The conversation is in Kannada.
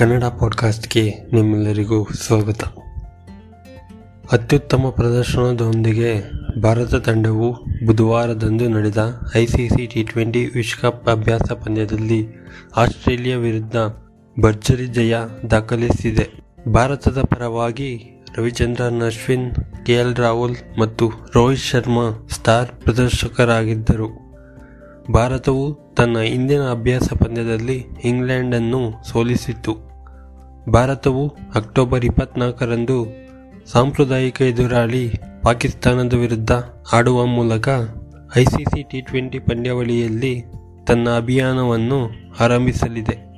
ಕನ್ನಡ ಪಾಡ್ಕಾಸ್ಟ್ಗೆ ನಿಮ್ಮೆಲ್ಲರಿಗೂ ಸ್ವಾಗತ. ಅತ್ಯುತ್ತಮ ಪ್ರದರ್ಶನದೊಂದಿಗೆ ಭಾರತ ತಂಡವು ಬುಧವಾರದಂದು ನಡೆದ ಐಸಿಸಿ ಟಿ ಟ್ವೆಂಟಿ ವಿಶ್ವಕಪ್ ಅಭ್ಯಾಸ ಪಂದ್ಯದಲ್ಲಿ ಆಸ್ಟ್ರೇಲಿಯಾ ವಿರುದ್ಧ ಭರ್ಜರಿ ಜಯ ದಾಖಲಿಸಿದೆ. ಭಾರತದ ಪರವಾಗಿ ರವಿಚಂದ್ರನ್ ಅಶ್ವಿನ್ ಕೆಎಲ್ ರಾಹುಲ್ ಮತ್ತು ರೋಹಿತ್ ಶರ್ಮಾ ಸ್ಟಾರ್ ಪ್ರದರ್ಶಕರಾಗಿದ್ದರು. ಭಾರತವು ತನ್ನ ಹಿಂದಿನ ಅಭ್ಯಾಸ ಪಂದ್ಯದಲ್ಲಿ ಇಂಗ್ಲೆಂಡನ್ನು ಸೋಲಿಸಿತ್ತು. ಭಾರತವು ಅಕ್ಟೋಬರ್ ಇಪ್ಪತ್ನಾಲ್ಕರಂದು ಸಾಂಪ್ರದಾಯಿಕ ಎದುರಾಳಿ ಪಾಕಿಸ್ತಾನದ ವಿರುದ್ಧ ಆಡುವ ಮೂಲಕ ಐಸಿಸಿ ಟಿ ಟ್ವೆಂಟಿ ಪಂದ್ಯಾವಳಿಯಲ್ಲಿ ತನ್ನ ಅಭಿಯಾನವನ್ನು ಆರಂಭಿಸಲಿದೆ.